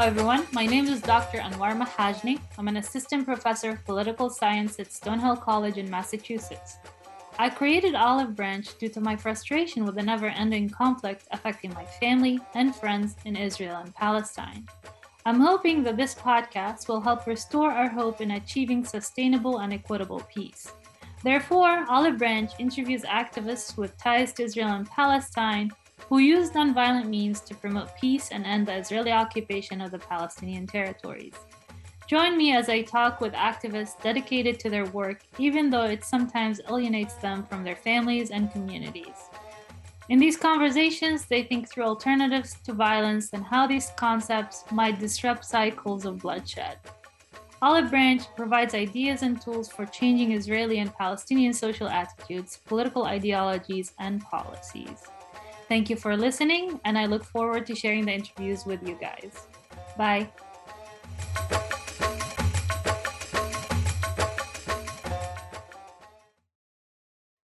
everyone. My name is Dr. Anwar Mhajne. I'm an assistant professor of political science at Stonehill College in Massachusetts. I created Olive Branch due to my frustration with the never ending conflict affecting my family and friends in Israel and Palestine. I'm hoping that this podcast will help restore our hope in achieving sustainable and equitable peace. Therefore, Olive Branch interviews activists with ties to Israel and Palestine who use nonviolent means to promote peace and end the Israeli occupation of the Palestinian territories. Join me as I talk with activists dedicated to their work, even though it sometimes alienates them from their families and communities. In these conversations, they think through alternatives to violence and how these concepts might disrupt cycles of bloodshed. Olive Branch provides ideas and tools for changing Israeli and Palestinian social attitudes, political ideologies, and policies. Thank you for listening, and I look forward to sharing the interviews with you guys. Bye.